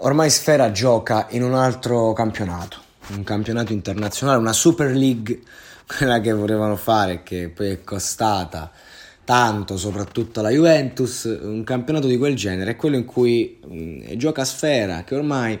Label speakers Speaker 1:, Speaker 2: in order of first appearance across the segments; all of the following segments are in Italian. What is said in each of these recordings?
Speaker 1: Ormai Sfera gioca in un altro campionato, un campionato internazionale, una Super League, quella che volevano fare, che poi è costata tanto, soprattutto alla Juventus, un campionato di quel genere, è quello in cui mh, gioca Sfera, che ormai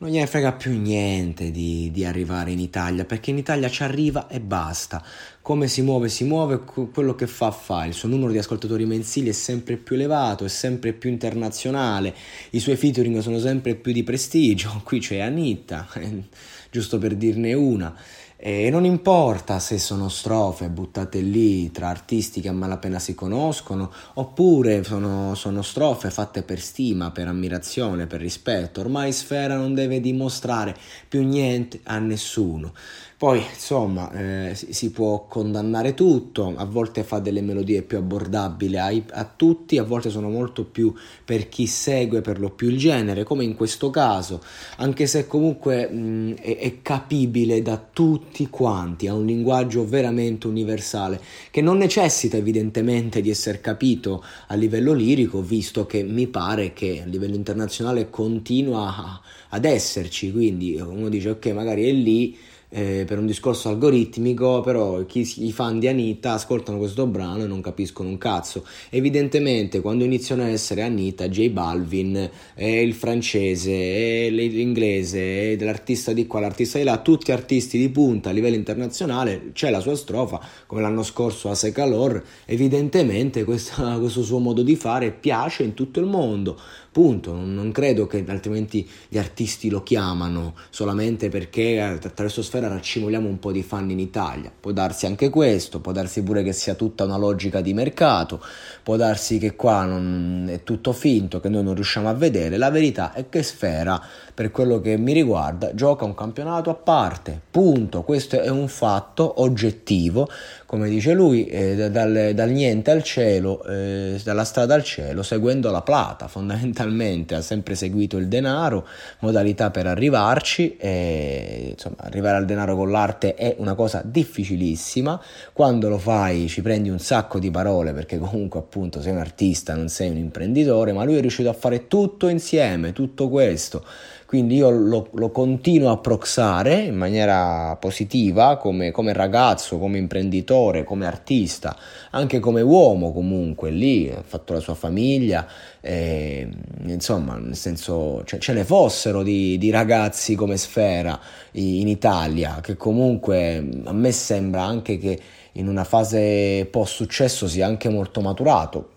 Speaker 1: non gliene frega più niente di, di, arrivare in Italia, perché in Italia ci arriva e basta. Come si muove, si muove, quello che fa, fa. Il suo numero di ascoltatori mensili è sempre più elevato, è sempre più internazionale, i suoi featuring sono sempre più di prestigio. Qui c'è Anitta, giusto per dirne una. E non importa se sono strofe buttate lì tra artisti che a malapena si conoscono, oppure sono, sono, strofe fatte per stima, per ammirazione, per rispetto. Ormai Sfera non deve dimostrare più niente a nessuno. Poi, insomma, eh, si, può condannare tutto, a volte fa delle melodie più abbordabili a, a, tutti, a volte sono molto più per chi segue per lo più il genere, come in questo caso, anche se comunque mh, è, è capibile da tutti quanti, ha un linguaggio veramente universale, che non necessita evidentemente di essere capito a livello lirico, visto che mi pare che a livello internazionale continua ad esserci, quindi uno dice ok, magari è lì eh, per un discorso algoritmico, però chi, i fan di Anita ascoltano questo brano e non capiscono un cazzo. Evidentemente quando iniziano a essere Anita, J Balvin, eh, il francese, eh, l'inglese, l'artista di qua, l'artista di là, tutti artisti di punta a livello internazionale, c'è la sua strofa, come l'anno scorso a Secalor, evidentemente questa, questo suo modo di fare piace in tutto il mondo. Punto, non credo che altrimenti gli artisti lo chiamano solamente perché attraverso Sfera raccimoliamo un po' di fan in Italia. Può darsi anche questo, può darsi pure che sia tutta una logica di mercato, può darsi che qua non è tutto finto, che noi non riusciamo a vedere. La verità è che Sfera, per quello che mi riguarda, gioca un campionato a parte. Punto, questo è un fatto oggettivo, come dice lui, eh, dal, dal, niente al cielo, eh, dalla strada al cielo, seguendo la plata fondamentalmente ha sempre seguito il denaro, modalità per arrivarci, e, insomma arrivare al denaro con l'arte è una cosa difficilissima, quando lo fai ci prendi un sacco di parole perché comunque appunto sei un artista, non sei un imprenditore, ma lui è riuscito a fare tutto insieme, tutto questo. Quindi io lo, lo continuo a proxare in maniera positiva come, come, ragazzo, come imprenditore, come artista, anche come uomo comunque, lì ha fatto la sua famiglia, eh, insomma nel senso cioè, ce ne fossero di, di ragazzi come Sfera in Italia, che comunque a me sembra anche che in una fase post successo sia anche molto maturato.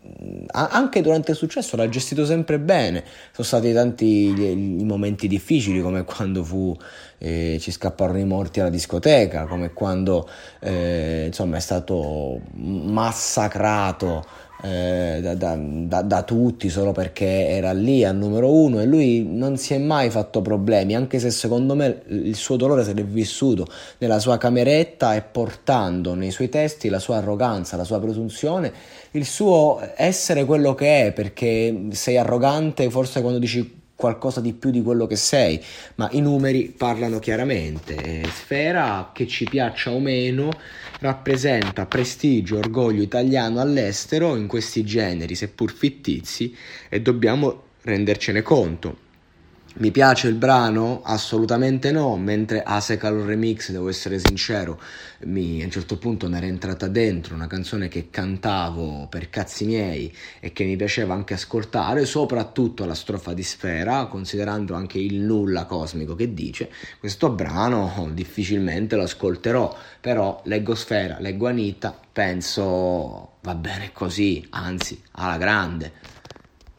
Speaker 1: anche durante il successo l'ha gestito sempre bene. Sono stati tanti i momenti difficili, come quando fu, eh, ci scapparono i morti alla discoteca, come quando eh, insomma, è stato massacrato eh, da, da, da, tutti solo perché era lì al numero uno e lui non si è mai fatto problemi, anche se secondo me il suo dolore se l'è vissuto nella sua cameretta e portando nei suoi testi la sua arroganza, la sua presunzione, il suo essere quello che è, perché sei arrogante forse quando dici qualcosa di più di quello che sei, ma i numeri parlano chiaramente. Sfera, che ci piaccia o meno, rappresenta prestigio, orgoglio italiano all'estero in questi generi, seppur fittizi, e dobbiamo rendercene conto. Mi piace il brano? Assolutamente no, mentre Asekal Remix, devo essere sincero, mi, a un certo punto mi era entrata dentro una canzone che cantavo per cazzi miei e che mi piaceva anche ascoltare, soprattutto la strofa di Sfera, considerando anche il nulla cosmico che dice, questo brano difficilmente lo ascolterò, però leggo Sfera, leggo Anita, penso va bene così, anzi alla grande.